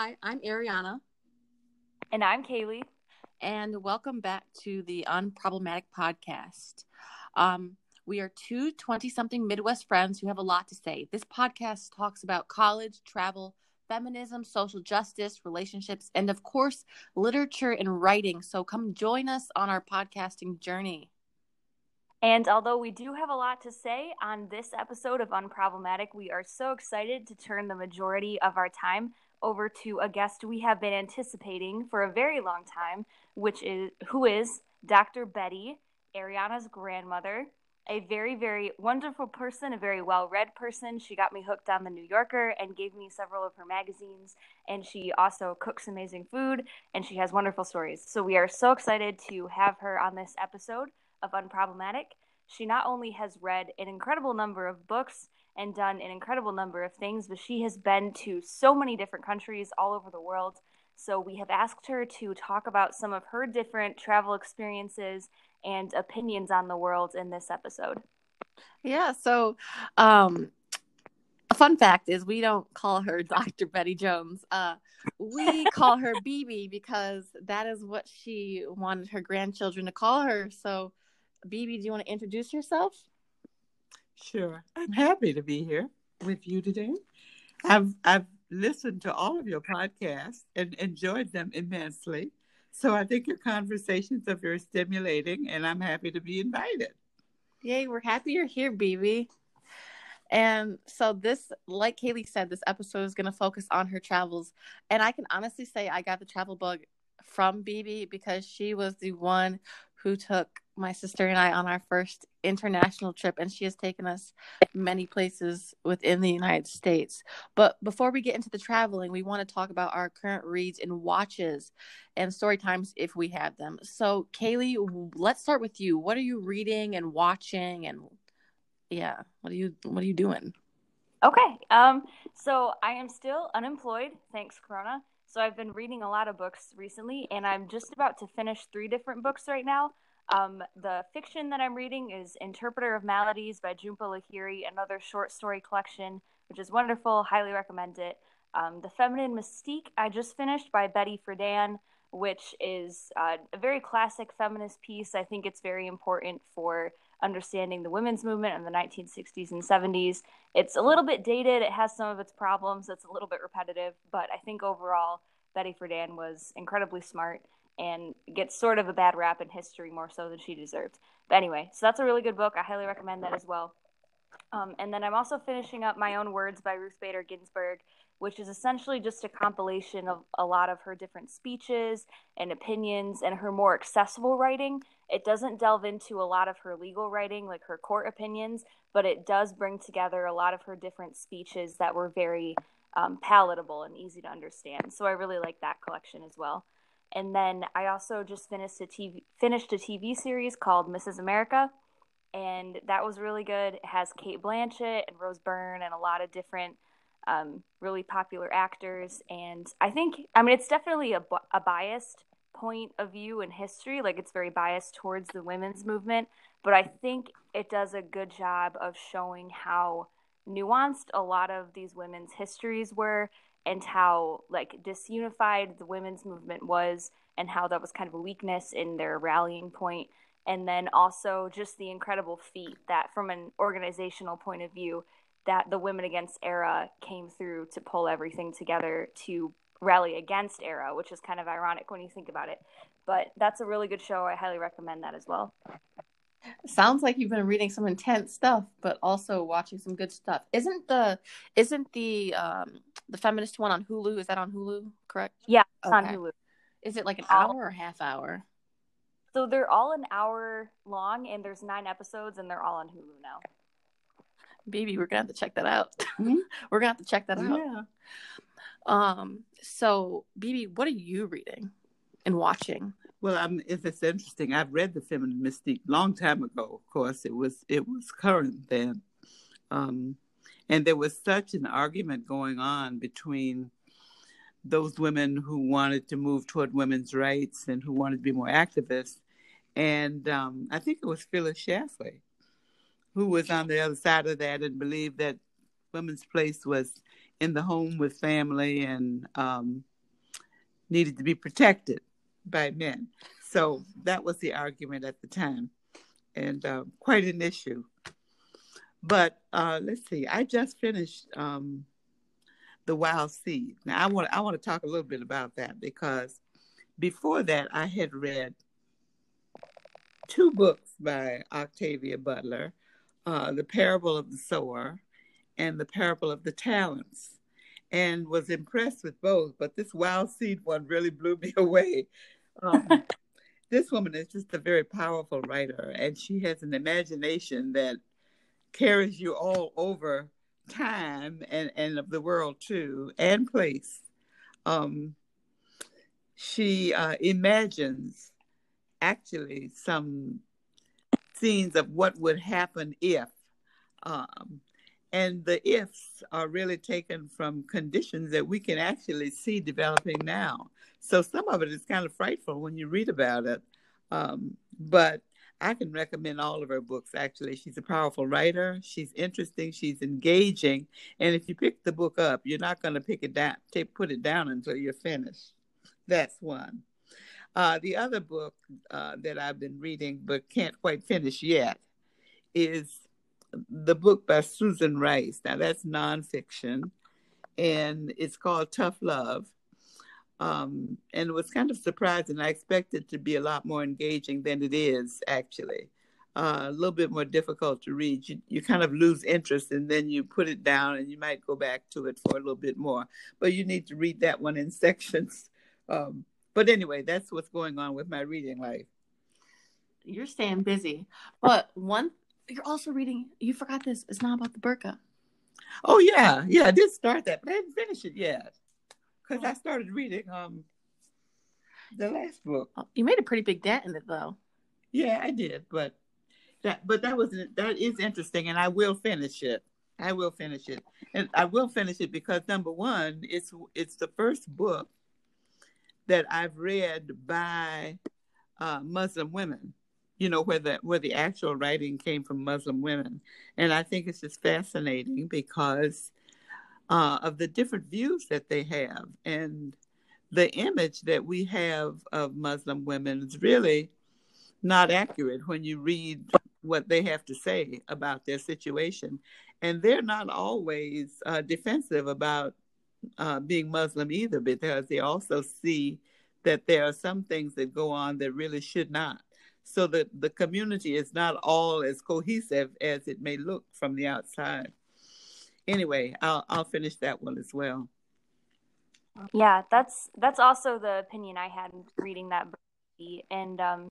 Hi, I'm Ariana. And I'm Kaylee. And welcome back to the Unproblematic Podcast. Um, we are two 20 something Midwest friends who have a lot to say. This podcast talks about college, travel, feminism, social justice, relationships, and of course, literature and writing. So come join us on our podcasting journey. And although we do have a lot to say on this episode of Unproblematic, we are so excited to turn the majority of our time over to a guest we have been anticipating for a very long time, which is who is Dr. Betty, Ariana's grandmother, a very, very wonderful person, a very well read person. She got me hooked on The New Yorker and gave me several of her magazines. And she also cooks amazing food and she has wonderful stories. So we are so excited to have her on this episode of Unproblematic. She not only has read an incredible number of books and done an incredible number of things, but she has been to so many different countries all over the world. So we have asked her to talk about some of her different travel experiences and opinions on the world in this episode. Yeah, so um a fun fact is we don't call her Dr. Betty Jones. Uh, we call her BB because that is what she wanted her grandchildren to call her. So BB, do you want to introduce yourself? Sure. I'm happy to be here with you today. I've I've listened to all of your podcasts and enjoyed them immensely. So I think your conversations are very stimulating and I'm happy to be invited. Yay, we're happy you're here, BB. And so this, like Kaylee said, this episode is going to focus on her travels. And I can honestly say I got the travel bug from BB because she was the one who took my sister and I on our first international trip, and she has taken us many places within the United States. But before we get into the traveling, we want to talk about our current reads and watches and story times if we have them. So, Kaylee, let's start with you. What are you reading and watching, and yeah, what are you what are you doing? Okay, um, so I am still unemployed, thanks Corona. So I've been reading a lot of books recently, and I'm just about to finish three different books right now. Um, the fiction that I'm reading is Interpreter of Maladies by Jhumpa Lahiri, another short story collection, which is wonderful. Highly recommend it. Um, the Feminine Mystique I just finished by Betty Friedan, which is uh, a very classic feminist piece. I think it's very important for understanding the women's movement in the 1960s and 70s. It's a little bit dated, it has some of its problems, it's a little bit repetitive, but I think overall, Betty Friedan was incredibly smart and gets sort of a bad rap in history more so than she deserved. But anyway, so that's a really good book. I highly recommend that as well. Um, and then I'm also finishing up My Own Words by Ruth Bader Ginsburg, which is essentially just a compilation of a lot of her different speeches and opinions and her more accessible writing. It doesn't delve into a lot of her legal writing, like her court opinions, but it does bring together a lot of her different speeches that were very um, palatable and easy to understand. So I really like that collection as well. And then I also just finished a TV finished a TV series called Mrs. America, and that was really good. It has Cate Blanchett and Rose Byrne and a lot of different um, really popular actors. And I think, I mean, it's definitely a, a biased point of view in history. Like it's very biased towards the women's movement, but I think it does a good job of showing how nuanced a lot of these women's histories were and how like disunified the women's movement was and how that was kind of a weakness in their rallying point. And then also just the incredible feat that from an organizational point of view that the women against ERA came through to pull everything together to rally against ERA which is kind of ironic when you think about it. But that's a really good show. I highly recommend that as well. Sounds like you've been reading some intense stuff, but also watching some good stuff. Isn't the isn't the um the feminist one on Hulu? Is that on Hulu? Correct? Yeah, it's okay. on Hulu. Is it like an hour or half hour? So they're all an hour long, and there's nine episodes, and they're all on Hulu now. Baby, we're gonna have to check that out. Mm-hmm. we're gonna have to check that out. Yeah. Um. So, BB, what are you reading and watching? Well, um, if it's interesting, I've read the Feminine Mystique long time ago. Of course, it was it was current then, um, and there was such an argument going on between those women who wanted to move toward women's rights and who wanted to be more activists, and um, I think it was Phyllis Schlafly who was on the other side of that and believed that women's place was in the home with family and um, needed to be protected by men. So that was the argument at the time, and uh, quite an issue. But uh, let's see, I just finished um, the Wild Seed. Now I want I want to talk a little bit about that because before that I had read two books by Octavia Butler, uh, The Parable of the Sower and The Parable of the Talents, and was impressed with both. But this Wild Seed one really blew me away. Um, this woman is just a very powerful writer, and she has an imagination that carries you all over time and, and of the world too, and place. Um, she uh, imagines actually some scenes of what would happen if. Um, and the ifs are really taken from conditions that we can actually see developing now. So some of it is kind of frightful when you read about it. Um, but I can recommend all of her books, actually. She's a powerful writer. She's interesting. She's engaging. And if you pick the book up, you're not going to pick it down, take, put it down until you're finished. That's one. Uh, the other book uh, that I've been reading but can't quite finish yet is the book by Susan Rice. Now, that's nonfiction, and it's called Tough Love. Um, and it was kind of surprising. I expected to be a lot more engaging than it is, actually. Uh, a little bit more difficult to read. You, you kind of lose interest and then you put it down and you might go back to it for a little bit more. But you need to read that one in sections. Um, but anyway, that's what's going on with my reading life. You're staying busy. But one, you're also reading, you forgot this, it's not about the burqa. Oh, yeah. Yeah, I did start that, but I didn't finish it yet. Because I started reading um the last book. Oh, you made a pretty big dent in it, though. Yeah, I did. But that, but that was that is interesting, and I will finish it. I will finish it, and I will finish it because number one, it's it's the first book that I've read by uh, Muslim women. You know where the where the actual writing came from Muslim women, and I think it's just fascinating because uh, of the different views that they have and the image that we have of Muslim women is really not accurate when you read what they have to say about their situation. And they're not always uh, defensive about uh, being Muslim either, because they also see that there are some things that go on that really should not. So that the community is not all as cohesive as it may look from the outside. Anyway, I'll I'll finish that one as well. Yeah, that's that's also the opinion I had reading that book. And um,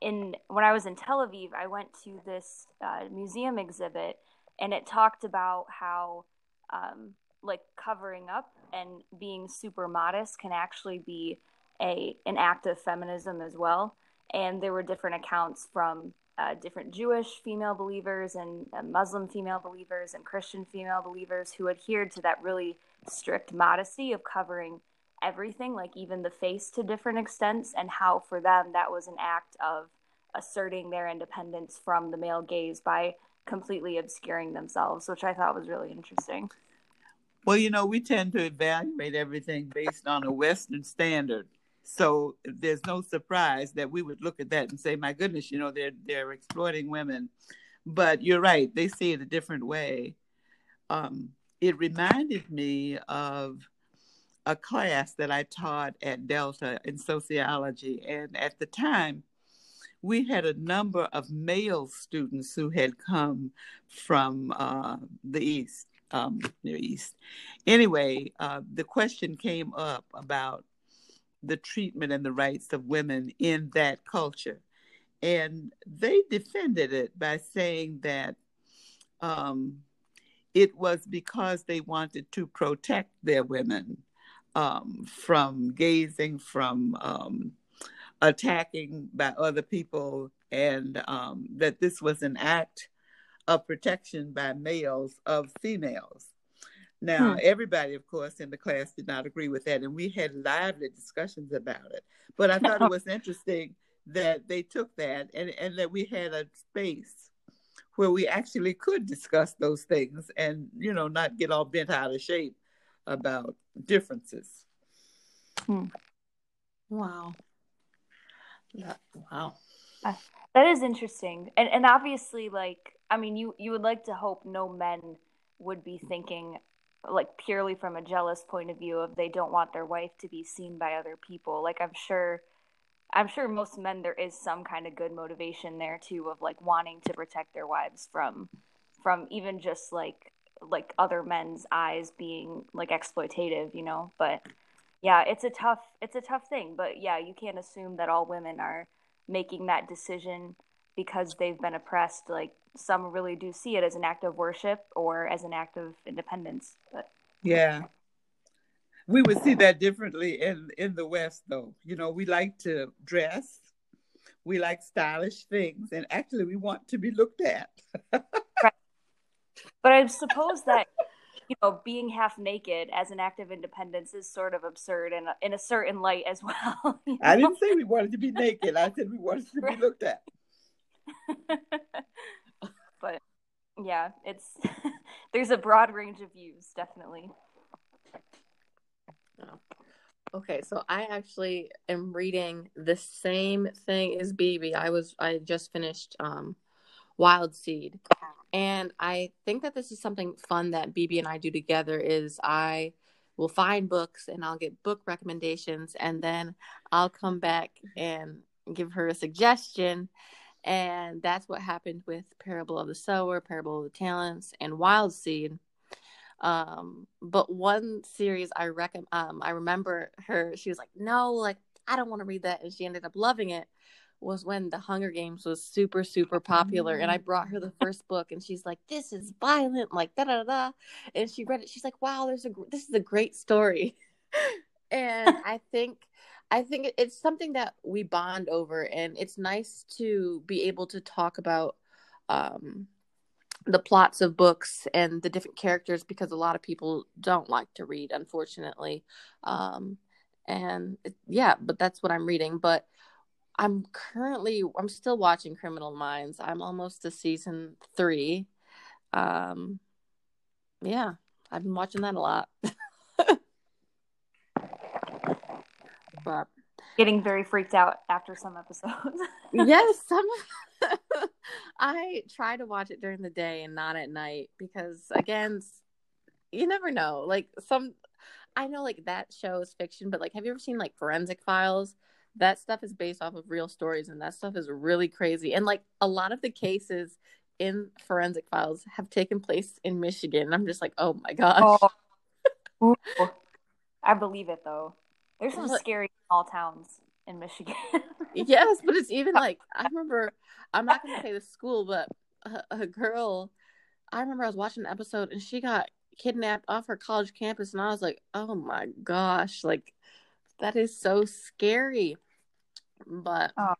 in when I was in Tel Aviv, I went to this uh, museum exhibit, and it talked about how um, like covering up and being super modest can actually be a an act of feminism as well. And there were different accounts from uh, different Jewish female believers and uh, Muslim female believers and Christian female believers who adhered to that really strict modesty of covering everything, like even the face to different extents, and how for them that was an act of asserting their independence from the male gaze by completely obscuring themselves, which I thought was really interesting. Well, you know, we tend to evaluate everything based on a Western standard. So there's no surprise that we would look at that and say, "My goodness, you know, they're they're exploiting women." But you're right; they see it a different way. Um, it reminded me of a class that I taught at Delta in sociology, and at the time, we had a number of male students who had come from uh, the East, um, Near East. Anyway, uh, the question came up about the treatment and the rights of women in that culture. And they defended it by saying that um, it was because they wanted to protect their women um, from gazing, from um, attacking by other people, and um, that this was an act of protection by males of females. Now, hmm. everybody, of course, in the class did not agree with that, and we had lively discussions about it. But I thought it was interesting that they took that and, and that we had a space where we actually could discuss those things and, you know, not get all bent out of shape about differences. Hmm. Wow. That, wow. Uh, that is interesting. And and obviously like I mean you you would like to hope no men would be thinking like purely from a jealous point of view of they don't want their wife to be seen by other people. Like I'm sure I'm sure most men there is some kind of good motivation there too of like wanting to protect their wives from from even just like like other men's eyes being like exploitative, you know. But yeah, it's a tough it's a tough thing. But yeah, you can't assume that all women are making that decision because they've been oppressed. Like some really do see it as an act of worship or as an act of independence. But yeah. We would see that differently in in the West though. You know, we like to dress. We like stylish things and actually we want to be looked at. right. But I suppose that you know being half naked as an act of independence is sort of absurd in a, in a certain light as well. You know? I didn't say we wanted to be naked. I said we wanted to be looked at. but yeah, it's there's a broad range of views, definitely. Okay, so I actually am reading the same thing as BB. I was I just finished um Wild Seed. And I think that this is something fun that BB and I do together is I will find books and I'll get book recommendations and then I'll come back and give her a suggestion. And that's what happened with Parable of the Sower, Parable of the Talents, and Wild Seed. Um, but one series I reckon um I remember her, she was like, No, like I don't want to read that, and she ended up loving it was when the Hunger Games was super, super popular. And I brought her the first book and she's like, This is violent, like da da da. And she read it. She's like, Wow, there's a this is a great story. and I think I think it's something that we bond over and it's nice to be able to talk about um the plots of books and the different characters because a lot of people don't like to read unfortunately um and yeah but that's what i'm reading but I'm currently I'm still watching Criminal Minds. I'm almost to season three. Um, yeah, I've been watching that a lot. but getting very freaked out after some episodes. yes, some. I try to watch it during the day and not at night because again, you never know. Like some, I know like that show is fiction, but like, have you ever seen like Forensic Files? that stuff is based off of real stories and that stuff is really crazy and like a lot of the cases in forensic files have taken place in michigan and i'm just like oh my gosh oh. i believe it though there's some scary small towns in michigan yes but it's even like i remember i'm not going to say the school but a, a girl i remember i was watching an episode and she got kidnapped off her college campus and i was like oh my gosh like that is so scary but oh.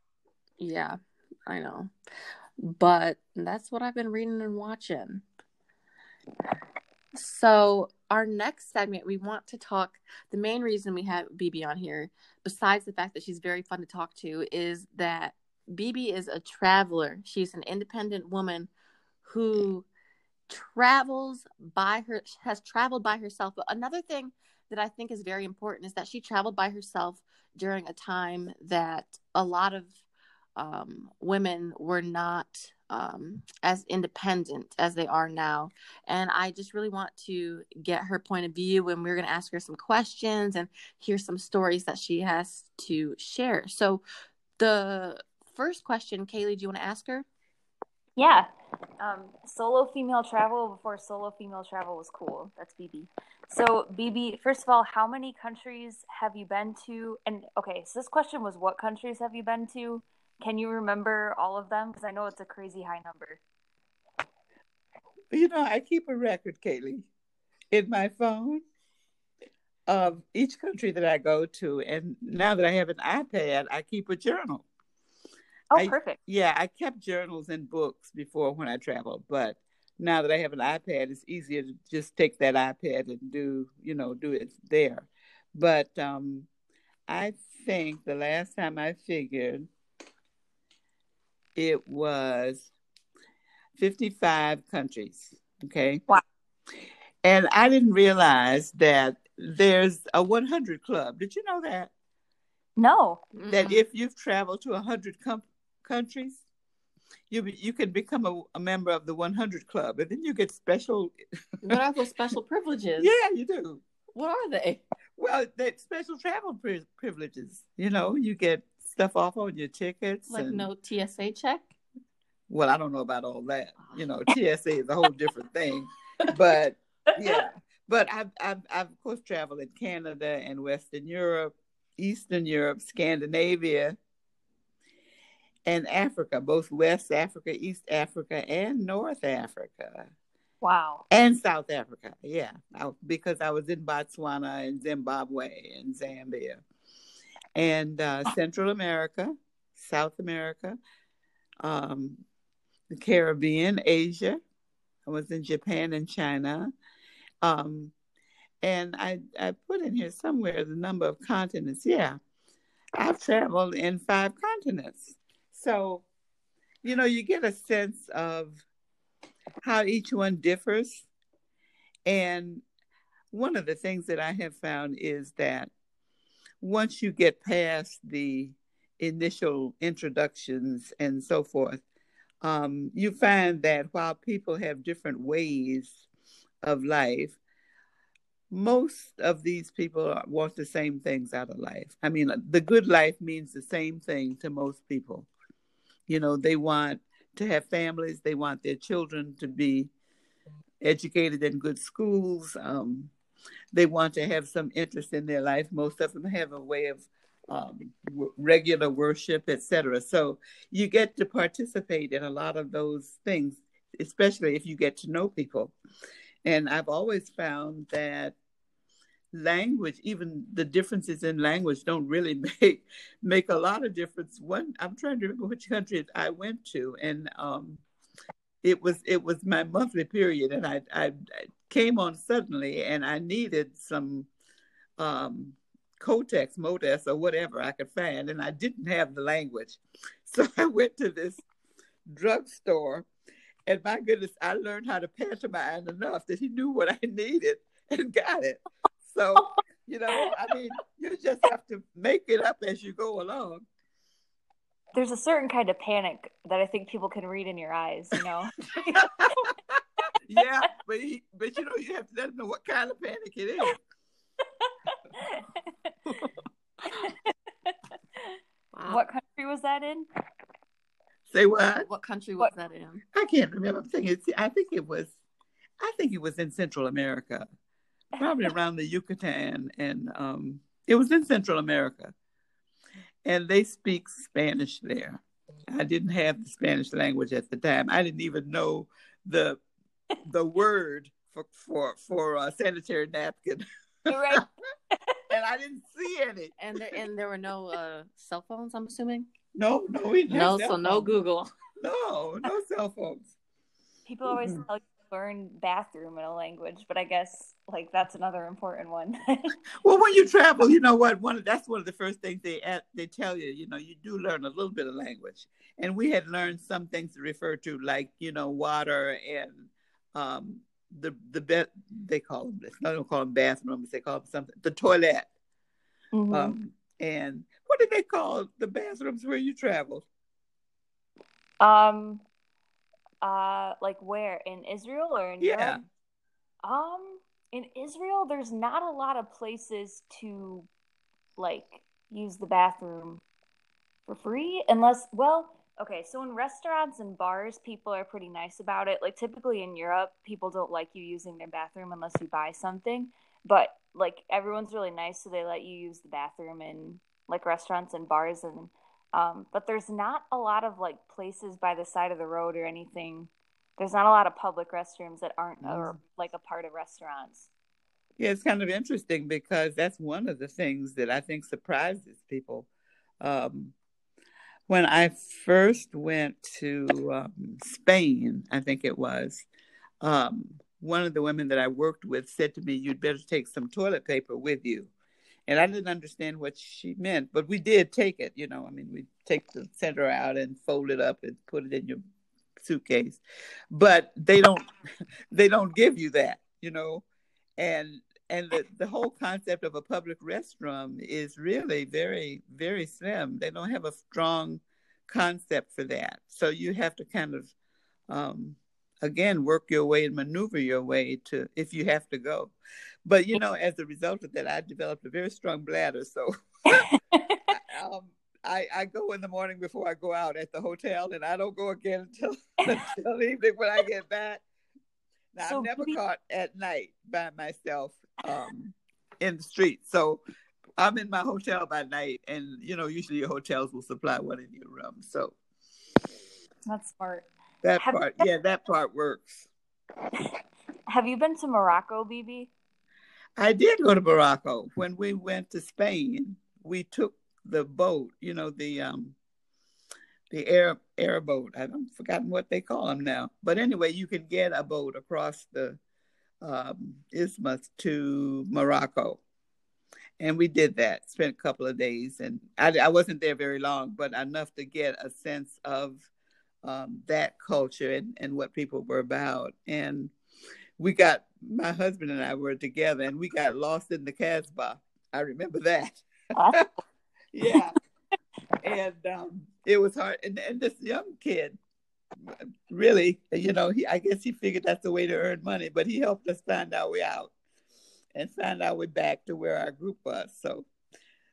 yeah, I know. But that's what I've been reading and watching. So, our next segment, we want to talk. The main reason we have BB on here, besides the fact that she's very fun to talk to, is that BB is a traveler. She's an independent woman who travels by her, has traveled by herself. But another thing that I think is very important is that she traveled by herself during a time that a lot of um, women were not um, as independent as they are now. And I just really want to get her point of view, and we're going to ask her some questions and hear some stories that she has to share. So, the first question, Kaylee, do you want to ask her? Yeah. Um, solo female travel before solo female travel was cool. That's BB. So, BB, first of all, how many countries have you been to? And okay, so this question was what countries have you been to? Can you remember all of them? Because I know it's a crazy high number. You know, I keep a record, Kaylee, in my phone of each country that I go to. And now that I have an iPad, I keep a journal. Oh, I, perfect. Yeah, I kept journals and books before when I traveled, but now that I have an iPad, it's easier to just take that iPad and do, you know, do it there. But um, I think the last time I figured it was 55 countries. Okay. Wow. And I didn't realize that there's a 100 club. Did you know that? No. That if you've traveled to 100 com- countries, you you can become a, a, member of the 100 club, and then you get special. what are those special privileges? Yeah, you do. What are they? Well, that special travel pri- privileges. You know, you get stuff off on your tickets. Like and, no TSA check. Well, I don't know about all that. You know, ah. TSA is a whole different thing. But yeah, but I've, I've, I've of course traveled in Canada and Western Europe, Eastern Europe, Scandinavia, and Africa, both West Africa, East Africa, and North Africa. Wow. And South Africa, yeah, I, because I was in Botswana and Zimbabwe and Zambia, and uh, Central America, South America, um, the Caribbean, Asia. I was in Japan and China. Um, and I, I put in here somewhere the number of continents. Yeah, I've traveled in five continents. So, you know, you get a sense of how each one differs. And one of the things that I have found is that once you get past the initial introductions and so forth, um, you find that while people have different ways of life, most of these people want the same things out of life. I mean, the good life means the same thing to most people. You know, they want to have families, they want their children to be educated in good schools. Um, they want to have some interest in their life. Most of them have a way of um, w- regular worship, etc. So you get to participate in a lot of those things, especially if you get to know people. And I've always found that language, even the differences in language, don't really make make a lot of difference. One, I'm trying to remember which country I went to, and um, it was it was my monthly period, and I, I, I came on suddenly, and I needed some um, Kotex, Modess, or whatever I could find, and I didn't have the language, so I went to this drugstore, and my goodness, I learned how to pantomime enough that he knew what I needed and got it. So, you know, I mean, you just have to make it up as you go along. There's a certain kind of panic that I think people can read in your eyes, you know. yeah, but he, but you know, you have to let him know what kind of panic it is. wow. What country was that in? Say what? What country was what? that in? I can't remember. I'm thinking. I think it was. I think it was in Central America probably around the Yucatan, and um, it was in Central America. And they speak Spanish there. I didn't have the Spanish language at the time. I didn't even know the the word for for for a sanitary napkin. Right. and I didn't see any. And there and there were no uh, cell phones. I'm assuming. No, no, we no. So phones. no Google. No, no cell phones. People always tell you learn bathroom in a language, but I guess like that's another important one. well, when you travel, you know what? One that's one of the first things they they tell you. You know, you do learn a little bit of language, and we had learned some things to refer to, like you know, water and um, the the bed. They call them this. I don't call them bathrooms. They call them something. The toilet. Mm-hmm. Um, and what did they call the bathrooms where you traveled? Um, uh, like where in Israel or in yeah. Europe? Um, in Israel, there's not a lot of places to like use the bathroom for free, unless well, okay. So in restaurants and bars, people are pretty nice about it. Like typically in Europe, people don't like you using their bathroom unless you buy something. But like everyone's really nice, so they let you use the bathroom in like restaurants and bars and um, but there's not a lot of like places by the side of the road or anything. There's not a lot of public restrooms that aren't mm. or like a part of restaurants. Yeah, it's kind of interesting because that's one of the things that I think surprises people. Um, when I first went to um, Spain, I think it was, um, one of the women that I worked with said to me, You'd better take some toilet paper with you and I didn't understand what she meant, but we did take it. You know, I mean, we take the center out and fold it up and put it in your suitcase, but they don't they don't give you that. You know, and and the, the whole concept of a public restroom is really very very slim. They don't have a strong concept for that. So you have to kind of um, again work your way and maneuver your way to if you have to go. But you know as a result of that i developed a very strong bladder. So um, I, I go in the morning before I go out at the hotel, and I don't go again until until evening when I get back. Now, so I'm never caught at night by myself um, in the street. So I'm in my hotel by night, and you know, usually your hotels will supply one in your room. So that's smart. That Have part, been- yeah, that part works. Have you been to Morocco, BB? I did go to Morocco. When we went to Spain, we took the boat, you know, the um the air airboat. I've forgotten what they call them now. But anyway, you can get a boat across the um, isthmus to Morocco. And we did that, spent a couple of days. And I, I wasn't there very long, but enough to get a sense of um, that culture and, and what people were about. And we got, my husband and I were together and we got lost in the Casbah. I remember that. yeah. and um, it was hard. And, and this young kid, really, you know, he I guess he figured that's the way to earn money, but he helped us find our way out and find our way back to where our group was. So,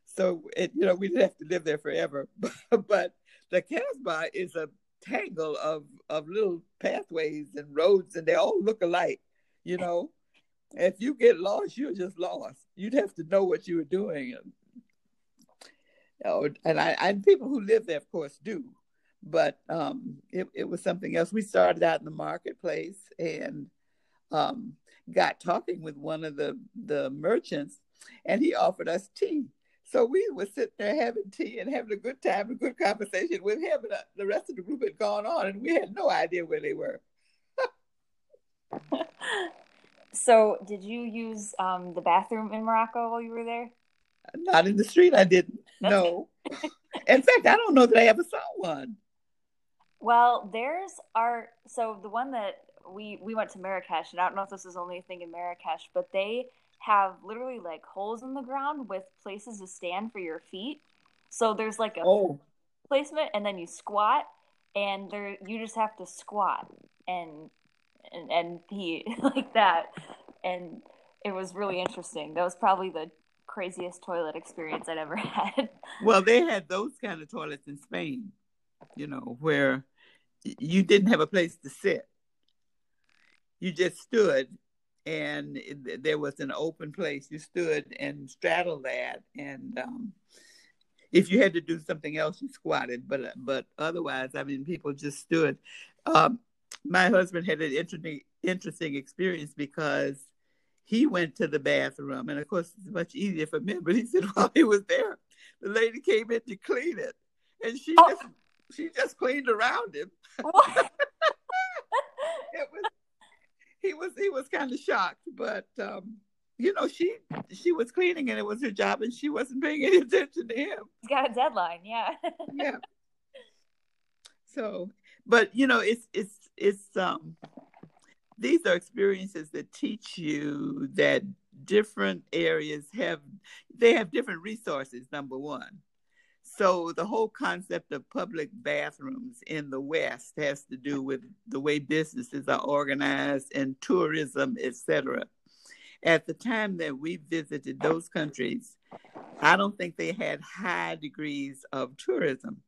so it, you know, we didn't have to live there forever, but, the Casbah is a tangle of of little pathways and roads, and they all look alike. You know, if you get lost, you're just lost. You'd have to know what you were doing. And, and I, and people who live there, of course, do but um, it, it was something else. We started out in the marketplace and um, got talking with one of the, the merchants, and he offered us tea. So we were sitting there having tea and having a good time, a good conversation with him, and uh, the rest of the group had gone on, and we had no idea where they were. so, did you use um, the bathroom in Morocco while you were there? Not in the street, I didn't. no. in fact, I don't know that I ever saw one. Well, there's our so the one that we we went to Marrakesh, and I don't know if this is only a thing in Marrakesh, but they have literally like holes in the ground with places to stand for your feet. So there's like a oh. placement, and then you squat, and there you just have to squat and and and pee like that, and it was really interesting. That was probably the craziest toilet experience I'd ever had. Well, they had those kind of toilets in Spain, you know, where you didn't have a place to sit. You just stood, and there was an open place. You stood and straddled that, and um, if you had to do something else, you squatted. But but otherwise, I mean, people just stood. Um, my husband had an interesting interesting experience because he went to the bathroom, and of course, it's much easier for men. But he said while he was there, the lady came in to clean it, and she oh. just she just cleaned around him. it was he was he was kind of shocked, but um, you know she she was cleaning and it was her job, and she wasn't paying any attention to him. He's got a deadline, yeah. yeah. So, but you know, it's it's it's um these are experiences that teach you that different areas have they have different resources number one so the whole concept of public bathrooms in the West has to do with the way businesses are organized and tourism, etc. At the time that we visited those countries, I don't think they had high degrees of tourism.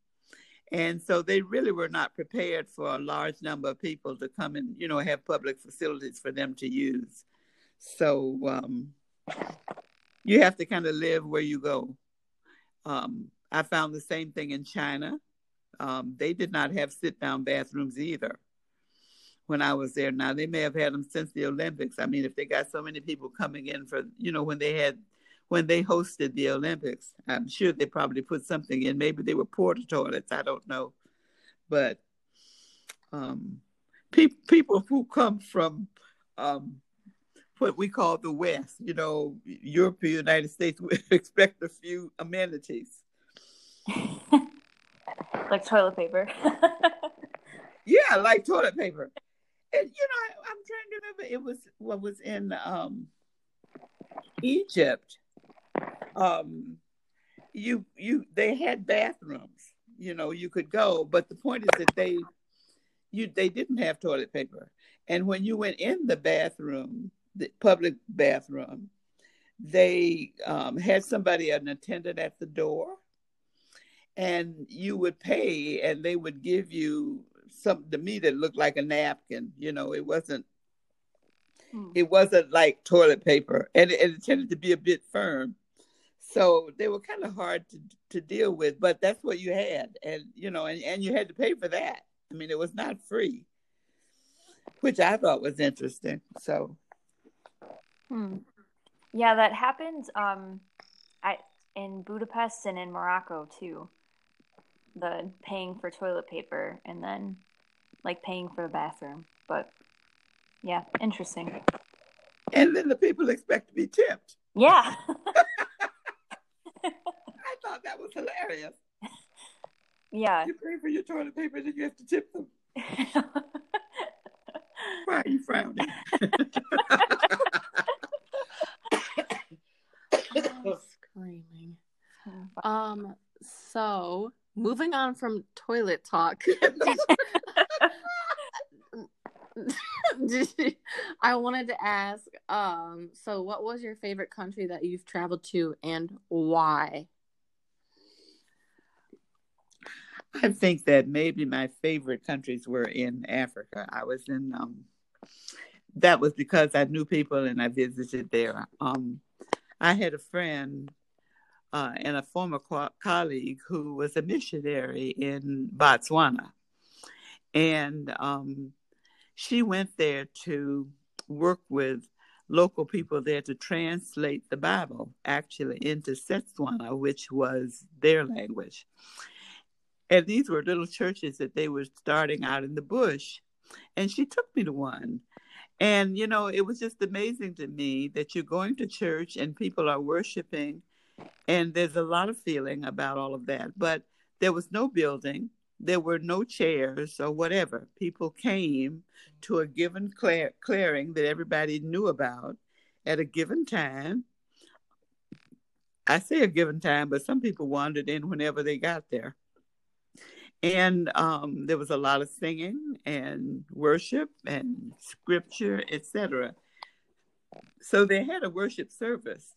And so they really were not prepared for a large number of people to come and, you know, have public facilities for them to use. So um, you have to kind of live where you go. Um, I found the same thing in China. Um, they did not have sit down bathrooms either when I was there. Now, they may have had them since the Olympics. I mean, if they got so many people coming in for, you know, when they had, when they hosted the Olympics, I'm sure they probably put something in. Maybe they were porta toilets. I don't know. But um, pe- people who come from um, what we call the West, you know, Europe, United States, we expect a few amenities. like toilet paper. yeah, like toilet paper. And you know, I, am trying to remember. It was what was in um, Egypt, um, you you they had bathrooms. You know, you could go, but the point is that they you they didn't have toilet paper. And when you went in the bathroom, the public bathroom, they um, had somebody an attendant at the door, and you would pay, and they would give you something to me that looked like a napkin. You know, it wasn't Hmm. It wasn't like toilet paper, and it, it tended to be a bit firm. So they were kind of hard to to deal with, but that's what you had, and you know, and, and you had to pay for that. I mean, it was not free, which I thought was interesting. So, hmm. yeah, that happens. Um, I in Budapest and in Morocco too. The paying for toilet paper and then like paying for the bathroom, but yeah, interesting. And then the people expect to be tipped. Yeah. I thought that was hilarious. Yeah. You pay for your toilet paper, then you have to tip them. Why are you frowning? screaming. Um. So, moving on from toilet talk. I wanted to ask, um, so what was your favorite country that you've traveled to and why? I think that maybe my favorite countries were in Africa. I was in um, that was because I knew people and I visited there. Um, I had a friend uh, and a former co- colleague who was a missionary in Botswana. And um, she went there to work with local people there to translate the Bible actually into Setswana, which was their language. And these were little churches that they were starting out in the bush. And she took me to one. And, you know, it was just amazing to me that you're going to church and people are worshiping. And there's a lot of feeling about all of that. But there was no building, there were no chairs or whatever. People came to a given clear- clearing that everybody knew about at a given time. I say a given time, but some people wandered in whenever they got there. And um, there was a lot of singing and worship and scripture, etc. So they had a worship service,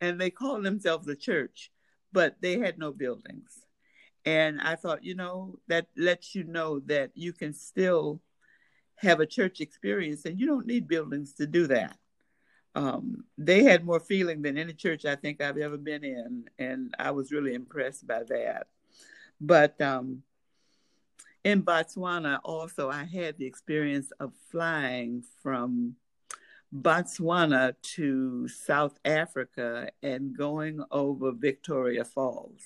and they called themselves a church, but they had no buildings. And I thought, you know, that lets you know that you can still have a church experience and you don't need buildings to do that. Um, they had more feeling than any church I think I've ever been in. And I was really impressed by that. But um, in Botswana, also, I had the experience of flying from Botswana to South Africa and going over Victoria Falls.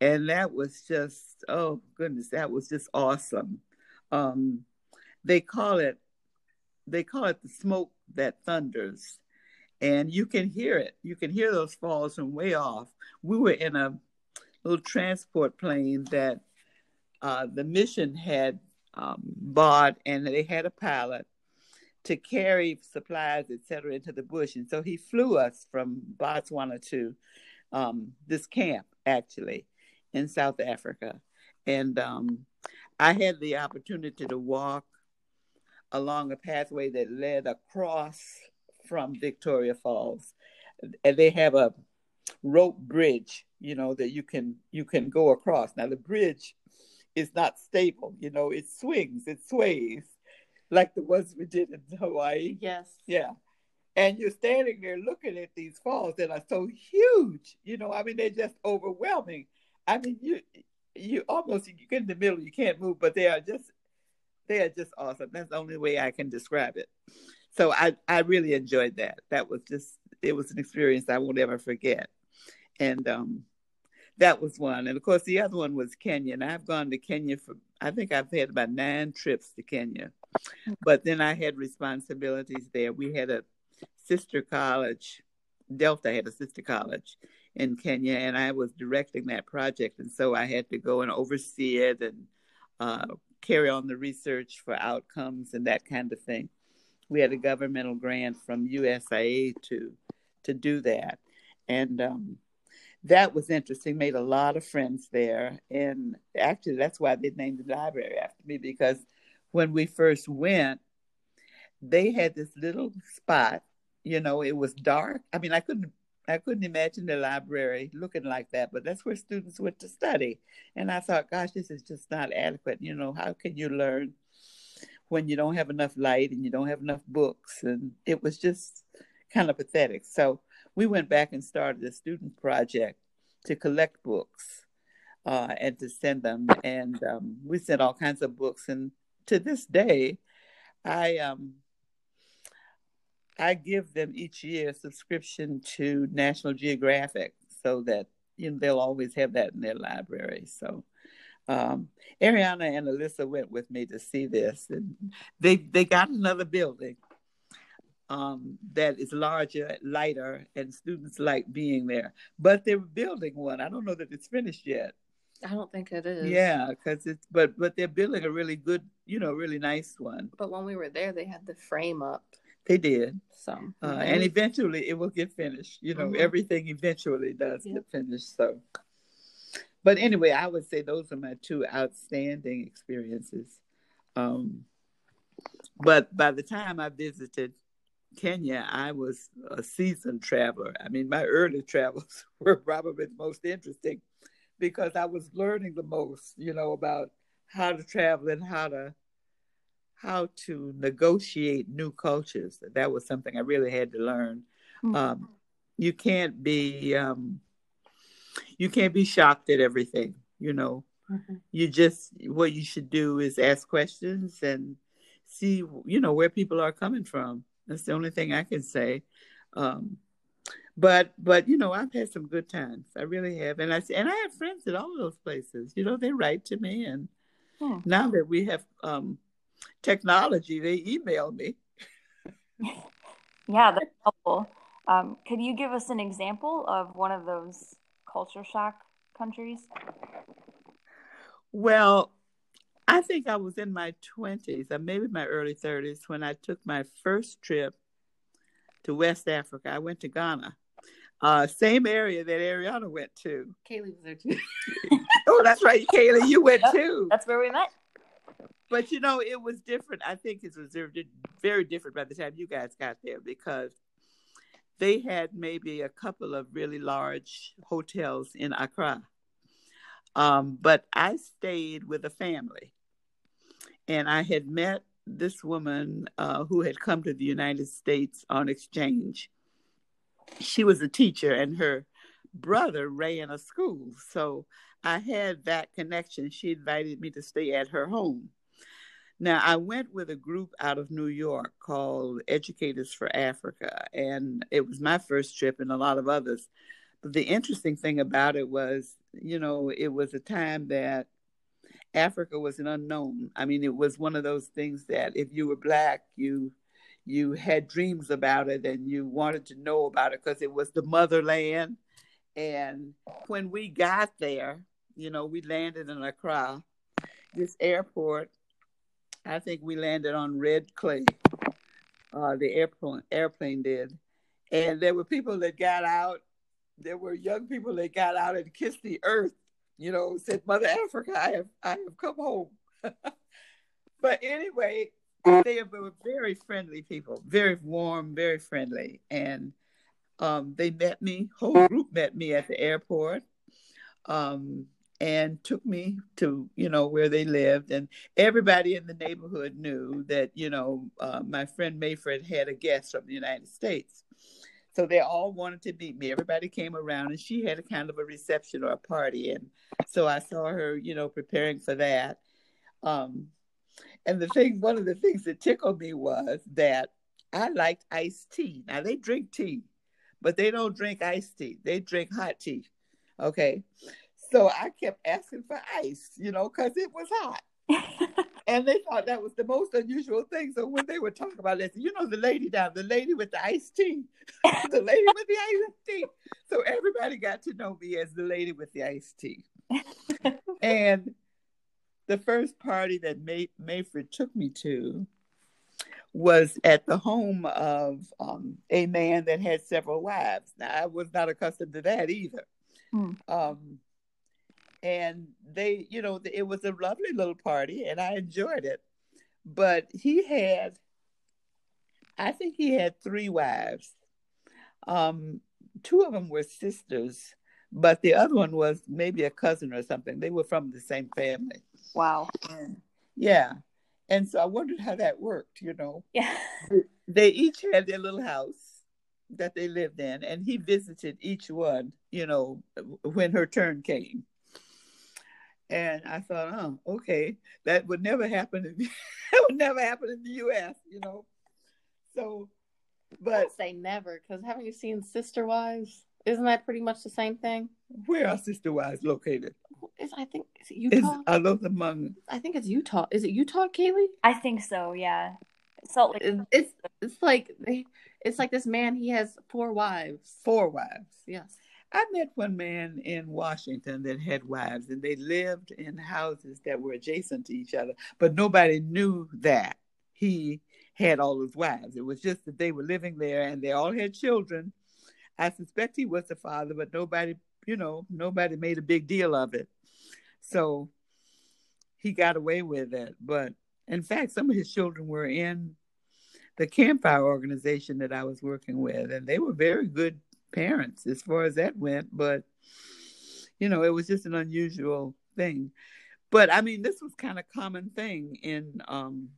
And that was just oh goodness that was just awesome. Um, they call it they call it the smoke that thunders. And you can hear it. You can hear those falls from way off. We were in a little transport plane that uh, the mission had um, bought and they had a pilot to carry supplies etc into the bush and so he flew us from botswana to um, this camp actually in South Africa. And um, I had the opportunity to walk along a pathway that led across from Victoria Falls. And they have a rope bridge, you know, that you can you can go across. Now the bridge is not stable, you know, it swings, it sways, like the ones we did in Hawaii. Yes. Yeah. And you're standing there looking at these falls that are so huge, you know, I mean, they're just overwhelming. I mean, you you almost you get in the middle, you can't move, but they are just they are just awesome. That's the only way I can describe it. So I I really enjoyed that. That was just it was an experience I won't ever forget. And um that was one. And of course the other one was Kenya. And I've gone to Kenya for I think I've had about nine trips to Kenya. But then I had responsibilities there. We had a sister college, Delta had a sister college in Kenya, and I was directing that project, and so I had to go and oversee it and uh, carry on the research for outcomes and that kind of thing, we had a governmental grant from USAID to to do that, and um, that was interesting. Made a lot of friends there, and actually, that's why they named the library after me because when we first went, they had this little spot. You know, it was dark. I mean, I couldn't I couldn't imagine the library looking like that, but that's where students went to study. And I thought, gosh, this is just not adequate. You know, how can you learn when you don't have enough light and you don't have enough books? And it was just kind of pathetic. So we went back and started a student project to collect books uh, and to send them. And um, we sent all kinds of books. And to this day, I um, I give them each year a subscription to National Geographic so that you know they'll always have that in their library. So um, Ariana and Alyssa went with me to see this, and they they got another building um, that is larger, lighter, and students like being there. But they're building one. I don't know that it's finished yet. I don't think it is. Yeah, because it's but but they're building a really good, you know, really nice one. But when we were there, they had the frame up. They did. So uh, mm-hmm. and eventually it will get finished. You know, mm-hmm. everything eventually does yep. get finished. So, but anyway, I would say those are my two outstanding experiences. Um, but by the time I visited Kenya, I was a seasoned traveler. I mean, my early travels were probably the most interesting because I was learning the most, you know, about how to travel and how to how to negotiate new cultures. That was something I really had to learn. Mm-hmm. Um, you can't be um, you can't be shocked at everything. You know, mm-hmm. you just what you should do is ask questions and see you know where people are coming from. That's the only thing I can say. Um, but but you know I've had some good times. I really have, and I and I have friends at all of those places. You know they write to me, and hmm. now that we have um, technology, they email me. yeah, that's helpful. Um, could you give us an example of one of those culture shock countries? Well, I think I was in my 20s, or maybe my early 30s, when I took my first trip to West Africa. I went to Ghana. Uh, same area that Ariana went to. Kaylee was there too. oh, that's right, Kaylee, you went yep, too. That's where we met but you know, it was different. I think it was very different by the time you guys got there because they had maybe a couple of really large hotels in Accra. Um, but I stayed with a family, and I had met this woman uh, who had come to the United States on exchange. She was a teacher, and her brother ran a school. So I had that connection. She invited me to stay at her home. Now, I went with a group out of New York called Educators for Africa, and it was my first trip and a lot of others. But the interesting thing about it was, you know, it was a time that Africa was an unknown. I mean, it was one of those things that if you were black, you you had dreams about it and you wanted to know about it because it was the motherland. And when we got there, you know, we landed in Accra, this airport I think we landed on red clay. Uh, the airplane airplane did, and there were people that got out. There were young people that got out and kissed the earth. You know, said, "Mother Africa, I have I have come home." but anyway, they were very friendly people, very warm, very friendly, and um, they met me. Whole group met me at the airport. Um, and took me to you know where they lived and everybody in the neighborhood knew that you know uh, my friend mayfred had a guest from the united states so they all wanted to meet me everybody came around and she had a kind of a reception or a party and so i saw her you know preparing for that um, and the thing one of the things that tickled me was that i liked iced tea now they drink tea but they don't drink iced tea they drink hot tea okay so I kept asking for ice, you know, because it was hot. and they thought that was the most unusual thing. So when they were talking about this, you know, the lady down, the lady with the iced tea, the lady with the iced tea. So everybody got to know me as the lady with the iced tea. and the first party that May- Mayfred took me to, was at the home of um, a man that had several wives. Now, I was not accustomed to that either. Hmm. Um, and they, you know, it was a lovely little party, and I enjoyed it. But he had, I think he had three wives. Um, two of them were sisters, but the other one was maybe a cousin or something. They were from the same family. Wow. And, yeah. And so I wondered how that worked, you know. Yeah. They each had their little house that they lived in, and he visited each one, you know, when her turn came. And I thought, oh, okay, that would never happen. In, that would never happen in the U.S., you know. So, but I'd say never, because haven't you seen Sister Wives? Isn't that pretty much the same thing? Where are Sister Wives located? Is I think is it Utah? Is, are those among? I think it's Utah. Is it Utah, Kaylee? I think so. Yeah, Salt Lake. It's it's like it's like this man. He has four wives. Four wives. Yes. I met one man in Washington that had wives, and they lived in houses that were adjacent to each other, but nobody knew that he had all his wives. It was just that they were living there, and they all had children. I suspect he was the father, but nobody, you know, nobody made a big deal of it. So he got away with it. But in fact, some of his children were in the campfire organization that I was working with, and they were very good parents as far as that went. But you know, it was just an unusual thing. But I mean, this was kind of common thing in um,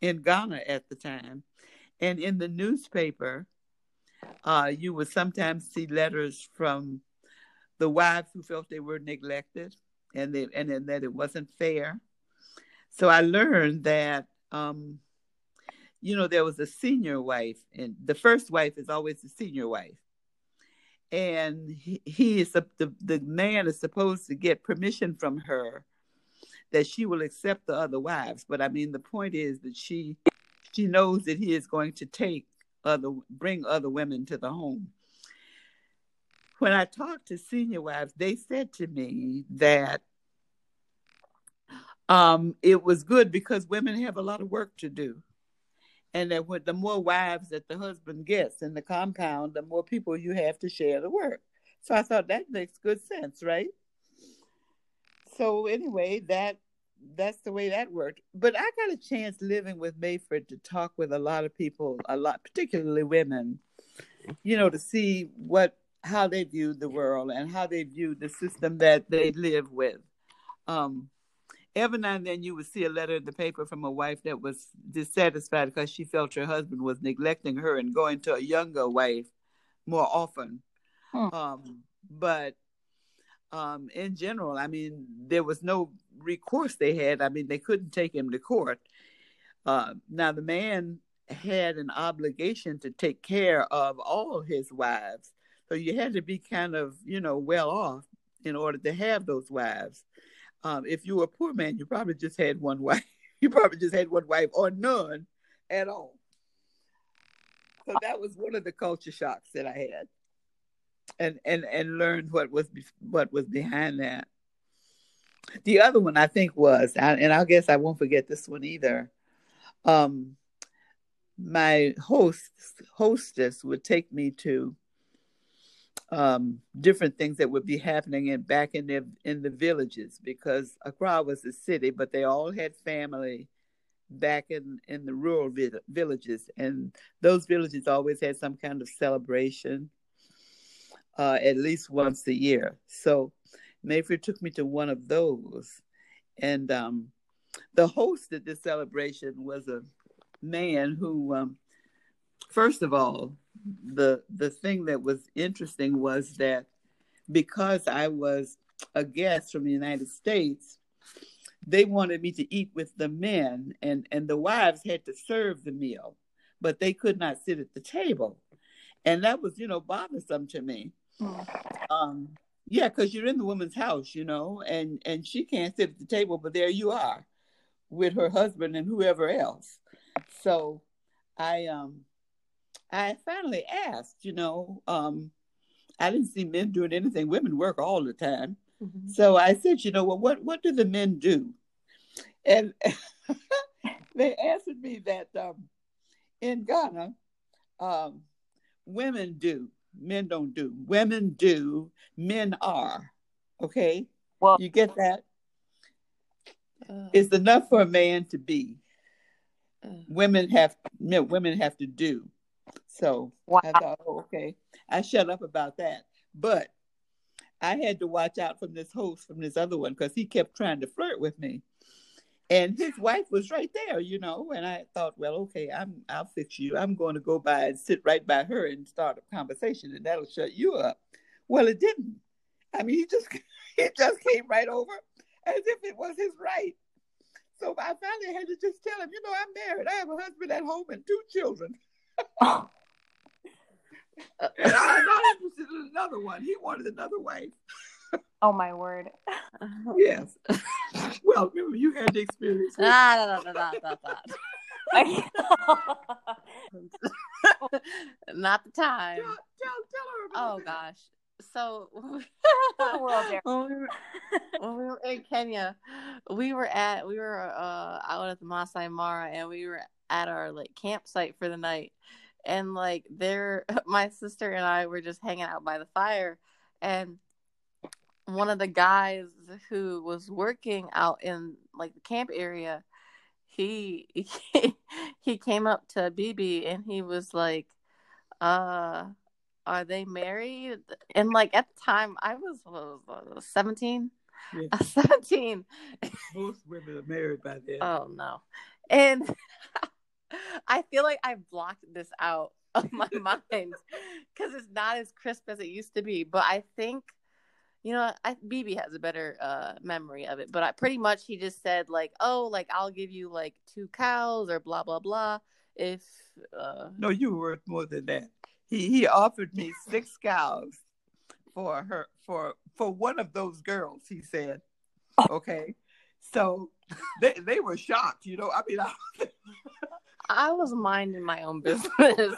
in Ghana at the time, and in the newspaper, uh, you would sometimes see letters from the wives who felt they were neglected and they, and, and that it wasn't fair. So I learned that um, you know there was a senior wife, and the first wife is always the senior wife, and he, he is the the man is supposed to get permission from her that she will accept the other wives. But I mean, the point is that she she knows that he is going to take other bring other women to the home. When I talked to senior wives, they said to me that um, it was good because women have a lot of work to do. And that with the more wives that the husband gets in the compound, the more people you have to share the work. So I thought that makes good sense, right? So anyway, that that's the way that worked. But I got a chance living with Mayfred to talk with a lot of people, a lot, particularly women, you know, to see what how they viewed the world and how they viewed the system that they live with. Um, every now and then you would see a letter in the paper from a wife that was dissatisfied because she felt her husband was neglecting her and going to a younger wife more often. Hmm. Um, but um, in general, I mean, there was no recourse they had. I mean, they couldn't take him to court. Uh, now, the man had an obligation to take care of all his wives. So you had to be kind of, you know, well off in order to have those wives. Um, if you were a poor man, you probably just had one wife. You probably just had one wife or none at all. So that was one of the culture shocks that I had and and and learned what was what was behind that. The other one I think was, and I guess I won't forget this one either. Um, my host hostess would take me to um, different things that would be happening in back in the in the villages because Accra was a city, but they all had family back in in the rural vi- villages, and those villages always had some kind of celebration uh, at least once a year. So Mayfair took me to one of those. And um, the host of this celebration was a man who, um, first of all, the the thing that was interesting was that because I was a guest from the United States, they wanted me to eat with the men, and and the wives had to serve the meal, but they could not sit at the table, and that was you know bothersome to me. Um, yeah, because you're in the woman's house, you know, and and she can't sit at the table, but there you are with her husband and whoever else. So I um I finally asked, you know, um, I didn't see men doing anything. Women work all the time. Mm-hmm. So I said, you know, well, what what do the men do? And they answered me that um, in Ghana, um, women do, men don't do. Women do, men are. Okay, Well, you get that? Uh, It's enough for a man to be. uh, Women have no, women have to do. So wow. I thought, oh, okay, I shut up about that. But I had to watch out from this host from this other one because he kept trying to flirt with me. And his wife was right there, you know. And I thought, well, okay, I'm I'll fix you. I'm going to go by and sit right by her and start a conversation, and that'll shut you up. Well, it didn't. I mean, he just he just came right over as if it was his right. So I finally had to just tell him, you know, I'm married. I have a husband at home and two children. uh, And I'm not interested in another one. He wanted another wife. Oh my word. Yes. well, remember, you had the experience. with- Ah, da, da, da, da, da, da. Not the time. Tell, tell, tell her about Oh that. gosh. So The world there. when we were when we were in Kenya, we were at we were uh out at the Masai Mara and we were at our like campsite for the night. And like there my sister and I were just hanging out by the fire and one of the guys who was working out in like the camp area, he he came up to BB and he was like, uh are they married? And like at the time, I was, what was I, 17. Yeah. Uh, 17. Most women are married by then. Oh no. And I feel like I blocked this out of my mind because it's not as crisp as it used to be. But I think, you know, I, BB has a better uh, memory of it. But I pretty much he just said like, oh, like I'll give you like two cows or blah blah blah if uh, no, you were worth more than that. He he offered me six cows for her for for one of those girls. He said, "Okay." So they they were shocked. You know, I mean, I, I was minding my own business. So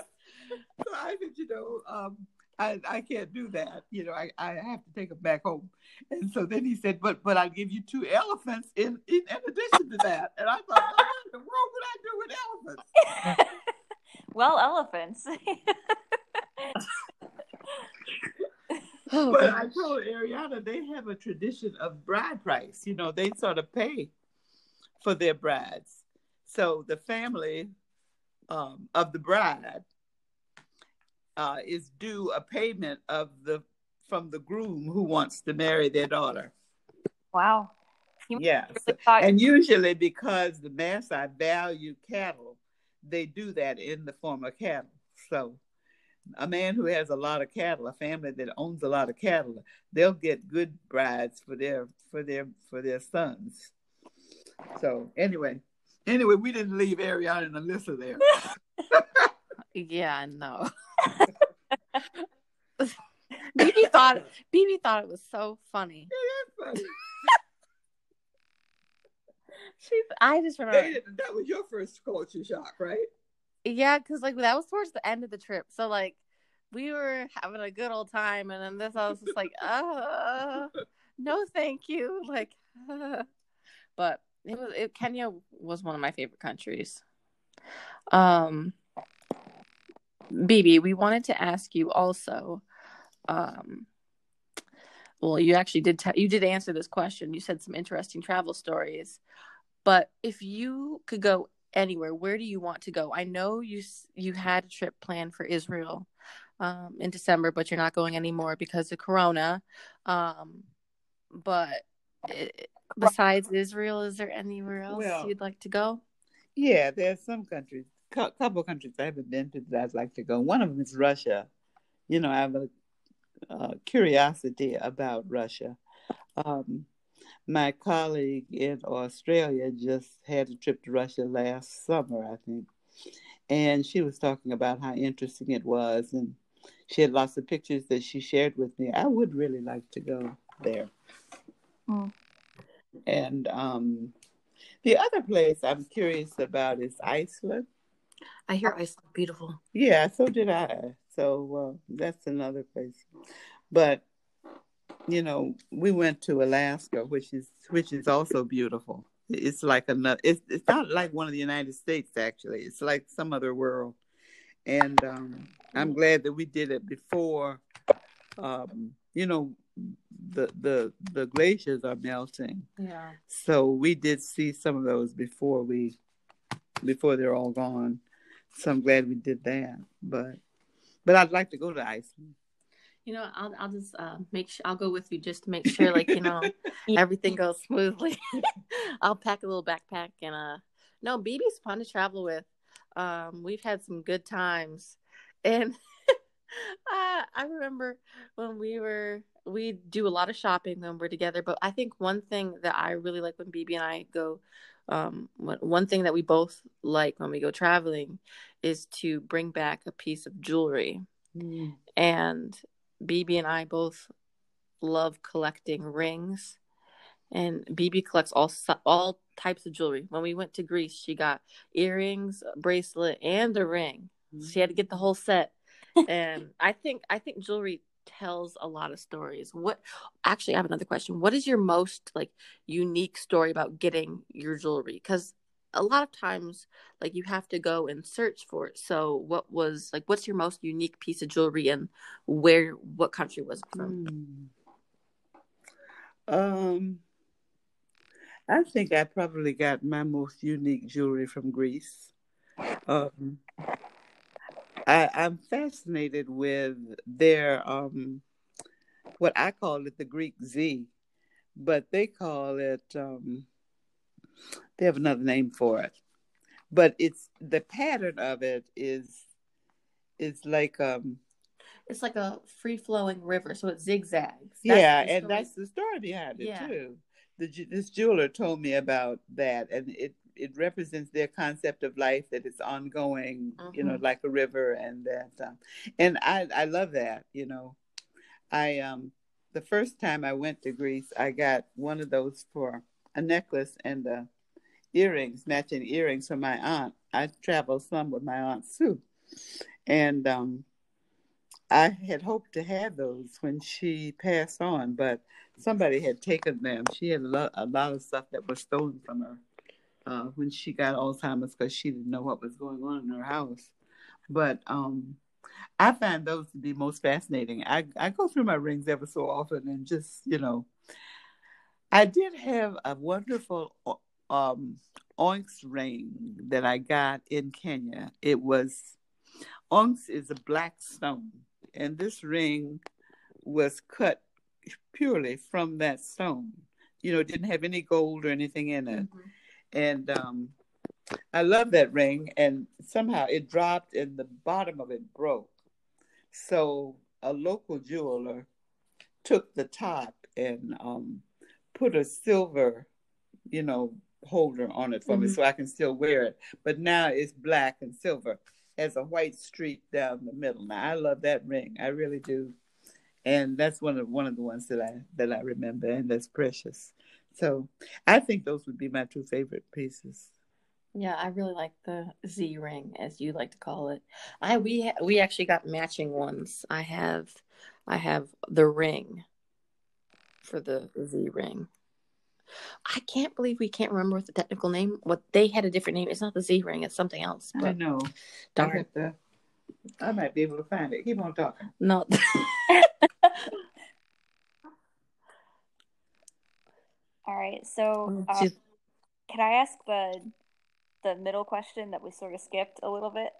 I said, you know, um, I, I can't do that. You know, I, I have to take them back home. And so then he said, but but I'll give you two elephants in, in, in addition to that. And I thought, oh, what in the world would I do with elephants? well, elephants. Oh, But I told Ariana they have a tradition of bride price. You know, they sort of pay for their brides. So the family um, of the bride uh, is due a payment of the from the groom who wants to marry their daughter. wow. You Yes. really thought And usually because the Maasai value cattle, they do that in the form of cattle. So a man who has a lot of cattle, a family that owns a lot of cattle, they'll get good brides for their for their for their sons. So anyway, anyway, we didn't leave Ariana and Alyssa there. Yeah, I know. BB thought BB thought it was so funny. She, I just remember, that was your first culture shock, right? yeah, because like that was towards the end of the trip, so like we were having a good old time, and then this I was just like, uh, no, thank you, like, but it was it, Kenya was one of my favorite countries. Um, BB, we wanted to ask you also, um, well, you actually did you did answer this question. You said some interesting travel stories, but if you could go anywhere, where do you want to go? I know you you had a trip planned for Israel um, in December, but you're not going anymore because of Corona. Um, but eh, besides Israel, is there anywhere else Well- you'd like to go? Yeah, there's some countries, couple countries I haven't been to that I'd like to go. One of them is Russia. You know, I have a uh, curiosity about Russia. Um, my colleague in Australia just had a trip to Russia last summer, I think, and she was talking about how interesting it was, and she had lots of pictures that she shared with me. I would really like to go there. Hmm. And um, the other place I'm curious about is Iceland. I hear Iceland beautiful. Yeah, so did I. So uh, that's another place. But you know, we went to Alaska, which is which is also beautiful. It's like another. It's it's not like one of the United States actually. It's like some other world, and um, I'm glad that we did it before. Um, you know, the the the glaciers are melting. Yeah. So we did see some of those before we before they're all gone. So I'm glad we did that. But but I'd like to go to Iceland. You know, I'll I'll just uh, make sure I'll go with you just to make sure, like you know, everything goes smoothly. I'll pack a little backpack and uh, no, BB's fun to travel with. Um, we've had some good times, and I I remember when we were we do a lot of shopping when we're together. But I think one thing that I really like when BB and I go, um, one thing that we both like when we go traveling is to bring back a piece of jewelry. Mm. And BB and I both love collecting rings. And BB collects all all types of jewelry. When we went to Greece, she got earrings, a bracelet, and a ring. She had to get the whole set. and I think I think jewelry tells a lot of stories. What actually I have another question. What is your most like unique story about getting your jewelry? Cuz a lot of times like you have to go and search for it. So what was like what's your most unique piece of jewelry and where what country was it from? Mm. Um I think I probably got my most unique jewelry from Greece. Um I, I'm fascinated with their um, what I call it the Greek Z, but they call it um, they have another name for it. But it's the pattern of it is is like um it's like a free flowing river, so it zigzags. That's yeah, and that's the story behind it yeah. too. The, this jeweler told me about that, and it it represents their concept of life that it's ongoing, mm-hmm. you know, mm-hmm. like a river, and that, um, and I I love that, you know. I um the first time I went to Greece, I got one of those for a necklace and the earrings, matching earrings for my aunt. I traveled some with my aunt Sue, and um, I had hoped to have those when she passed on, but somebody had taken them. She had a lot, a lot of stuff that was stolen from her uh, when she got Alzheimer's because she didn't know what was going on in her house. But um, I find those to be most fascinating. I, I go through my rings ever so often and just, you know, I did have a wonderful um, ring that I got in Kenya. It was, onyx is a black stone, and this ring was cut purely from that stone. You know, didn't have any gold or anything in it. Mm-hmm and um, I love that ring. And somehow it dropped, and the bottom of it broke. So a local jeweler took the top and um, put a silver, you know, holder on it for mm-hmm. me, so I can still wear it. But now it's black and silver, has a white streak down the middle. Now I love that ring. I really do and that's one of one of the ones that I that I remember, and that's precious. So I think those would be my two favorite pieces. Yeah, I really like the Z ring, as you like to call it. I we ha- we actually got matching ones. I have I have the ring for the Z ring. I can't believe we can't remember what the technical name. What they had a different name. It's not the Z ring. It's something else. I know. Darn. I, I might be able to find it. Keep on talking. No. right. So, um, can I ask the the middle question that we sort of skipped a little bit?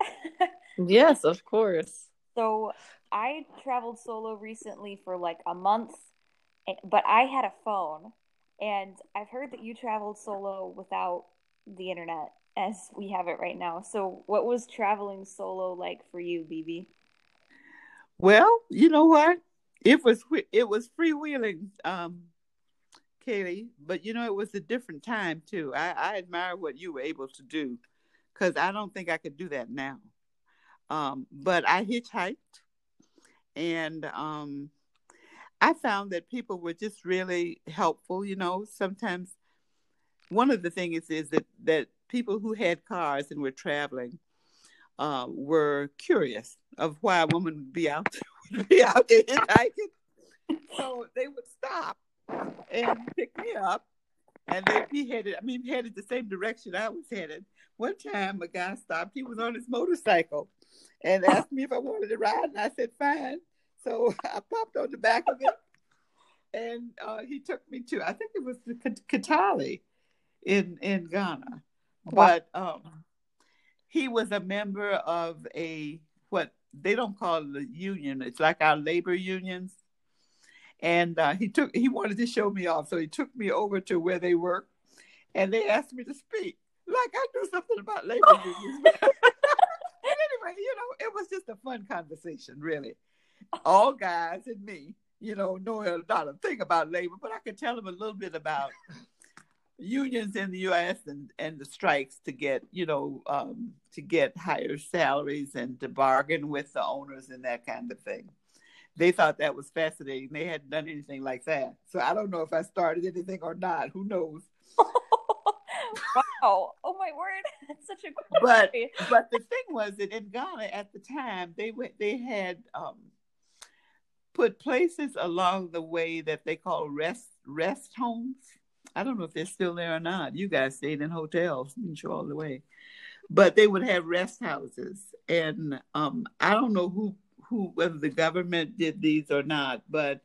yes, of course. So, I traveled solo recently for like a month, eh, but I had a phone, and I've heard that you traveled solo without the internet as we have it right now. So, what was traveling solo like for you, BB? Well, you know what? It was it was freewheeling. Um, Kaylee, but you know, it was a different time too. I, I admire what you were able to do because I don't think I could do that now. Um, but I hitchhiked and um, I found that people were just really helpful. You know, sometimes one of the things is that, that people who had cars and were traveling uh, were curious of why a woman would be out, would be out there hitchhiking. So they would stop and picked me up and they be headed. I mean, headed the same direction I was headed. One time, a guy stopped. He was on his motorcycle, and asked me if I wanted to ride, and I said fine. So I popped on the back of it, and uh, he took me to I think it was the Kitale in in Ghana, but um, he was a member of a what they don't call it a union. It's like our labor unions. And uh, he took he wanted to show me off, so he took me over to where they work, and they asked me to speak. Like I knew something about labor unions. anyway, you know, it was just a fun conversation, really. All guys and me, you know, knowing not a thing about labor, but I could tell them a little bit about unions in the U.S. and and the strikes to get you know um, to get higher salaries and to bargain with the owners and that kind of thing. They thought that was fascinating. They hadn't done anything like that, so I don't know if I started anything or not. Who knows? wow! Oh my word! That's such a cool but story. but the thing was that in Ghana at the time they went they had um, put places along the way that they call rest rest homes I don't know if they're still there or not. You guys stayed in hotels, didn't you, all the way? But they would have rest houses, and um, I don't know who who whether the government did these or not, but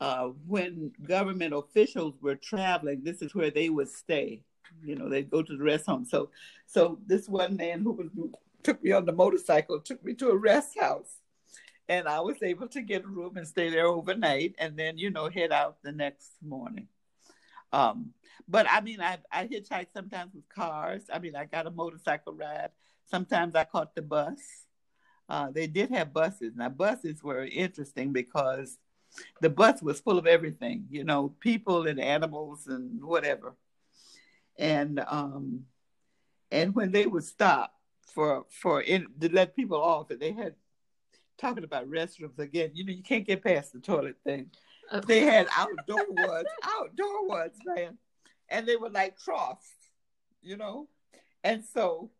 uh, when government officials were traveling, this is where they would stay. You know, they'd go to the rest home. So, so this one man who was took me on the motorcycle took me to a rest house, and I was able to get a room and stay there overnight, and then you know head out the next morning. Um, but I mean, I, I hitchhike sometimes with cars. I mean, I got a motorcycle ride. Sometimes I caught the bus. Uh, they did have buses. Now, buses were interesting because the bus was full of everything, you know, people and animals and whatever. And um, and when they would stop for for in, to let people off, and they had talking about restrooms again. You know, you can't get past the toilet thing. They had outdoor ones, outdoor ones, man. And they were like troughs, you know? And so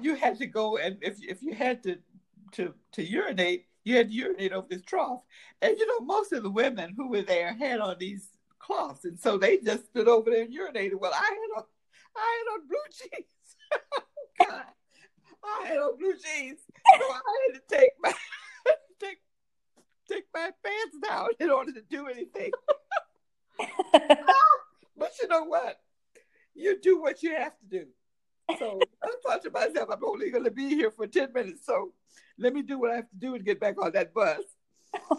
you had to go and if if you had to to to urinate, you had to urinate over this trough. And you know, most of the women who were there had on these cloths, and so they just stood over there and urinated. Well, I had on I had on blue jeans. oh, God. I had on blue jeans. So I had to take my take take my pants down in order to do anything. Ah, but you know what? You do what you have to do. So I thought to myself, I'm only going to be here for 10 minutes. So let me do what I have to do and get back on that bus.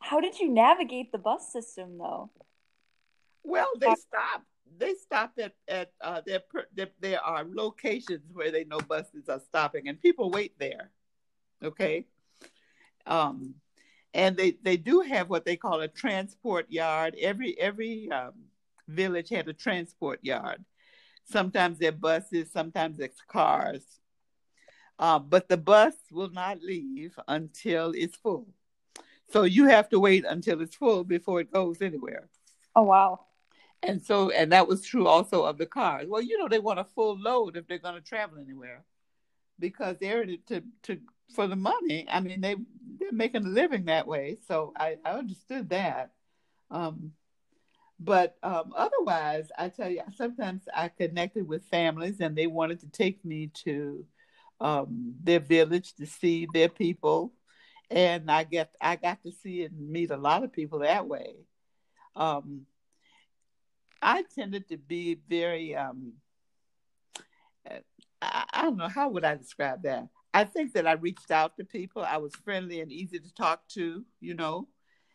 How did you navigate the bus system, though? Well, they stop. They stop at at uh, there. There are locations where they know buses are stopping, and people wait there. Okay. Um, and they they do have what they call a transport yard. Every every um, village had a transport yard. Sometimes they're buses, sometimes it's cars. Uh, but the bus will not leave until it's full. So you have to wait until it's full before it goes anywhere. Oh wow. And so and that was true also of the cars. Well, you know they want a full load if they're going to travel anywhere. Because they're to to for the money. I mean, they they're making a living that way, so I, I understood that. Um, but um, otherwise, I tell you, sometimes I connected with families, and they wanted to take me to um, their village to see their people, and I get I got to see and meet a lot of people that way. Um, I tended to be very um, I, I don't know how would I describe that. I think that I reached out to people. I was friendly and easy to talk to, you know,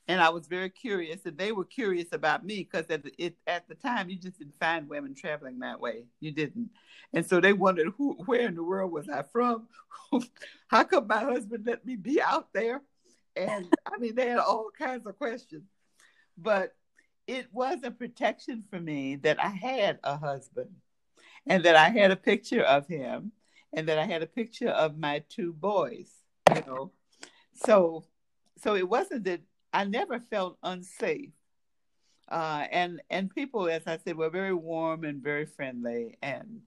and I was very curious, and they were curious about me because at the, it, at the time you just didn't find women traveling that way. You didn't, and so they wondered who, where in the world was I from? How come my husband let me be out there? And I mean, they had all kinds of questions, but it was a protection for me that I had a husband, and that I had a picture of him and that I had a picture of my two boys, you know. So so it wasn't that I never felt unsafe. Uh, and and people, as I said, were very warm and very friendly, and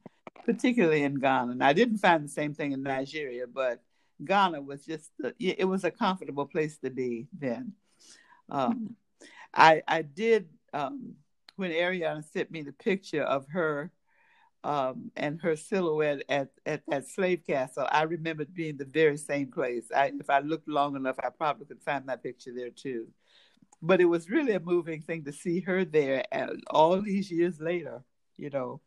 particularly in Ghana. And I didn't find the same thing in Nigeria, but Ghana was just it was a comfortable place to be then. Um, I I did um, when Ariana sent me the picture of her um, and her silhouette at, at that slave castle, I remembered being the very same place. I, if I looked long enough, I probably could find my picture there too. But it was really a moving thing to see her there all these years later, you know,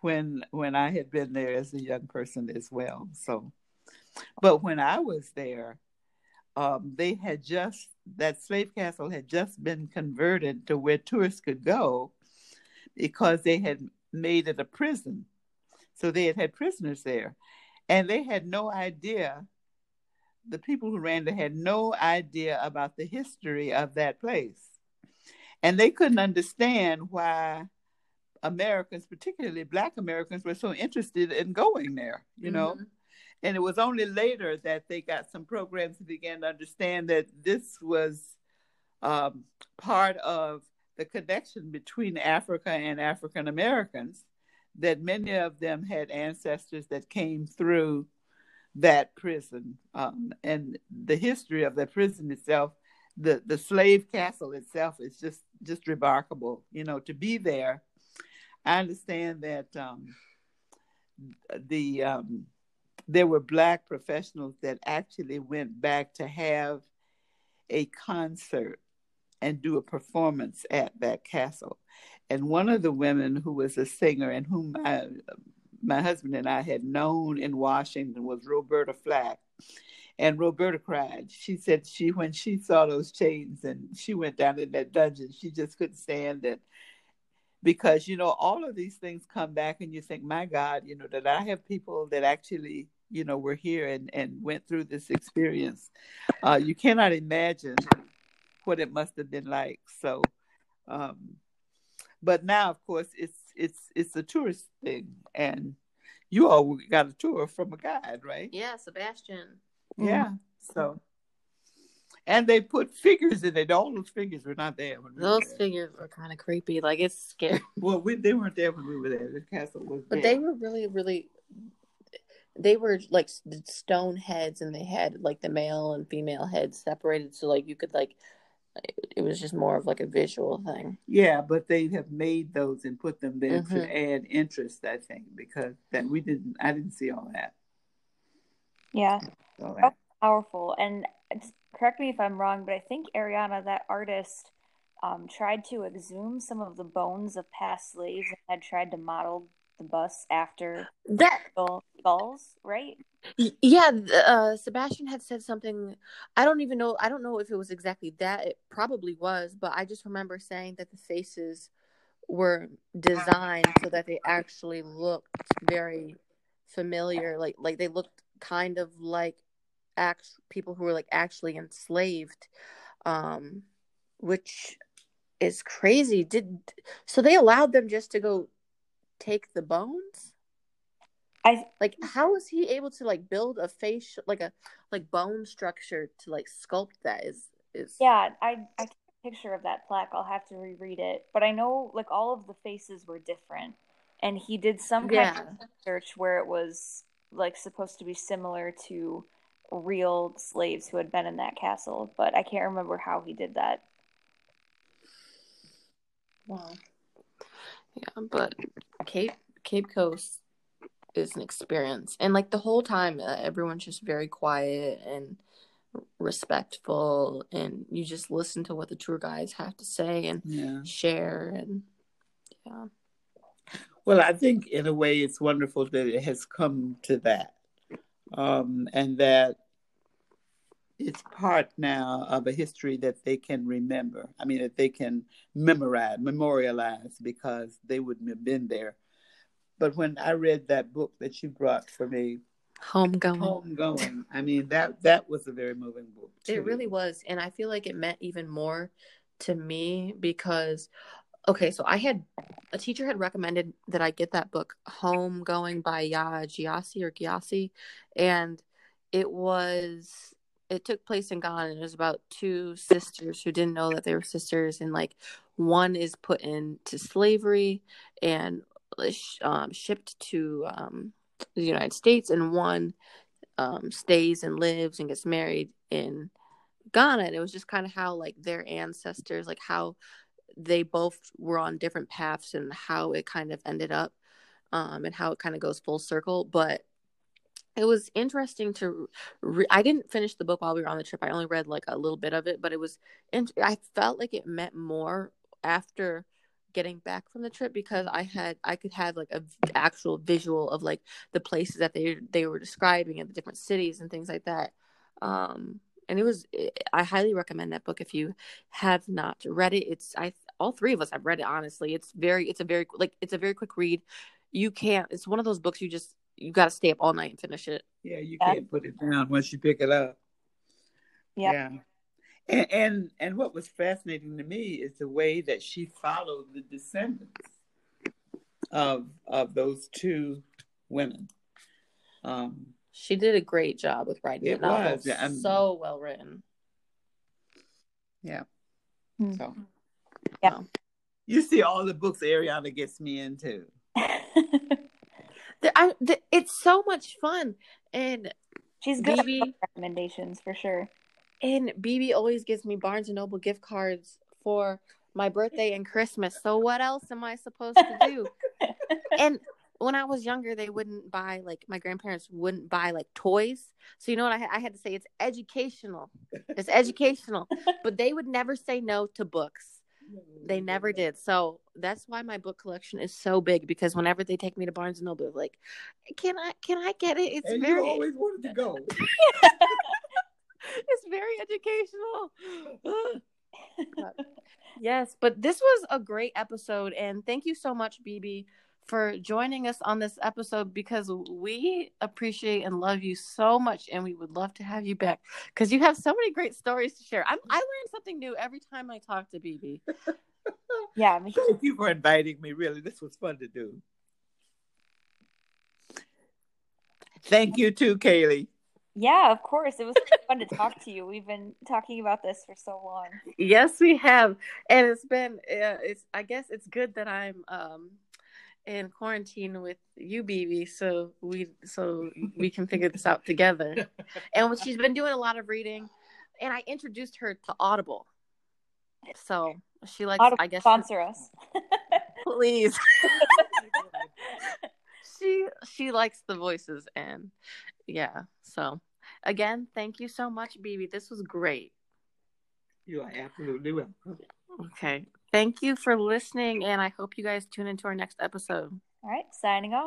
when when I had been there as a young person as well. So, but when I was there, um, they had just that slave castle had just been converted to where tourists could go because they had made it a prison. So they had had prisoners there, and they had no idea. The people who ran it had no idea about the history of that place, and they couldn't understand why Americans, particularly Black Americans, were so interested in going there. You know. Mm-hmm and it was only later that they got some programs and began to understand that this was um, part of the connection between Africa and African Americans, that many of them had ancestors that came through that prison. Um, and the history of the prison itself, the, the slave castle itself is just, just remarkable, you know, to be there. I understand that um, the um, there were black professionals that actually went back to have a concert and do a performance at that castle. And one of the women who was a singer and whom I, my husband and I had known in Washington was Roberta Flack. And Roberta cried. She said she when she saw those chains and she went down in that dungeon, she just couldn't stand it. Because, you know, all of these things come back and you think, my God, you know, that I have people that actually you know were here and and went through this experience uh, you cannot imagine what it must have been like so um, but now of course it's it's it's a tourist thing and you all got a tour from a guide right yeah sebastian yeah so and they put figures in it. All those figures were not there. We those were figures were kind of creepy. Like it's scary. Well, we, they weren't there when we were there. The castle was. But they were really, really they were like stone heads and they had like the male and female heads separated so like you could like it was just more of like a visual thing yeah but they have made those and put them there mm-hmm. to add interest i think because that we didn't i didn't see all that yeah all that. powerful and correct me if i'm wrong but i think ariana that artist um, tried to exhume some of the bones of past slaves and had tried to model the bus after that skulls, right? Yeah, uh, Sebastian had said something. I don't even know. I don't know if it was exactly that. It probably was, but I just remember saying that the faces were designed so that they actually looked very familiar. Like like they looked kind of like act people who were like actually enslaved, um, which is crazy. Did so they allowed them just to go take the bones? I like how was he able to like build a face like a like bone structure to like sculpt that is is Yeah, I I a picture of that plaque. I'll have to reread it. But I know like all of the faces were different. And he did some kind yeah. of research where it was like supposed to be similar to real slaves who had been in that castle, but I can't remember how he did that. Wow. Yeah, but Cape Cape Coast is an experience, and like the whole time, uh, everyone's just very quiet and respectful, and you just listen to what the tour guides have to say and yeah. share, and yeah. Well, I think in a way it's wonderful that it has come to that, um, and that it's part now of a history that they can remember. I mean, that they can memorize, memorialize, because they wouldn't have been there. But when I read that book that you brought for me, Homegoing, Homegoing, I mean that that was a very moving book. Too. It really was, and I feel like it meant even more to me because, okay, so I had a teacher had recommended that I get that book, Homegoing by Yaa Gyasi or Gyasi, and it was it took place in Ghana. And it was about two sisters who didn't know that they were sisters, and like one is put into slavery and um, shipped to um, the United States, and one um, stays and lives and gets married in Ghana. And it was just kind of how like their ancestors, like how they both were on different paths and how it kind of ended up um, and how it kind of goes full circle. But it was interesting to re- i didn't finish the book while we were on the trip i only read like a little bit of it but it was int- i felt like it meant more after getting back from the trip because i had i could have like a actual visual of like the places that they they were describing and the different cities and things like that. Um and it was i highly recommend that book if you have not read it. It's i all three of us have read it honestly. It's very it's a very like it's a very quick read. You can't it's one of those books you just you got to stay up all night and finish it. Yeah, you yeah. can't put it down once you pick it up. Yeah. yeah. And, and and what was fascinating to me is the way that she followed the descendants of of those two women. Um, she did a great job with writing it. Was yeah, so well written. Yeah. Mm-hmm. So, yeah. You see all the books Ariana gets me into. the, I, the, it's so much fun, and she's good BB, recommendations for sure. And BB always gives me Barnes and Noble gift cards for my birthday and Christmas. So what else am I supposed to do? and when I was younger, they wouldn't buy like my grandparents wouldn't buy like toys. So you know what I, I had to say? It's educational. It's educational, but they would never say no to books. They mm-hmm. never did. So that's why my book collection is so big because whenever they take me to Barnes and Noble, like, can I can I get it? It's and very you always wanted to go. it's very educational. yes, but this was a great episode, and thank you so much, BB, for joining us on this episode because we appreciate and love you so much and we would love to have you back because you have so many great stories to share. I'm, I learn something new every time I talk to BB. yeah. Thank you for inviting me. Really, this was fun to do. Thank you too, Kaylee. Yeah, of course. It was fun to talk to you. We've been talking about this for so long. Yes, we have, and it's been. Uh, it's. I guess it's good that I'm um, in quarantine with you, BB, so we so we can figure this out together. And she's been doing a lot of reading, and I introduced her to Audible. So she likes, Audible I guess, sponsor us, please. she she likes the voices, and yeah. So again, thank you so much, BB. This was great. You are absolutely welcome. Okay. Thank you for listening, and I hope you guys tune into our next episode. All right, signing off.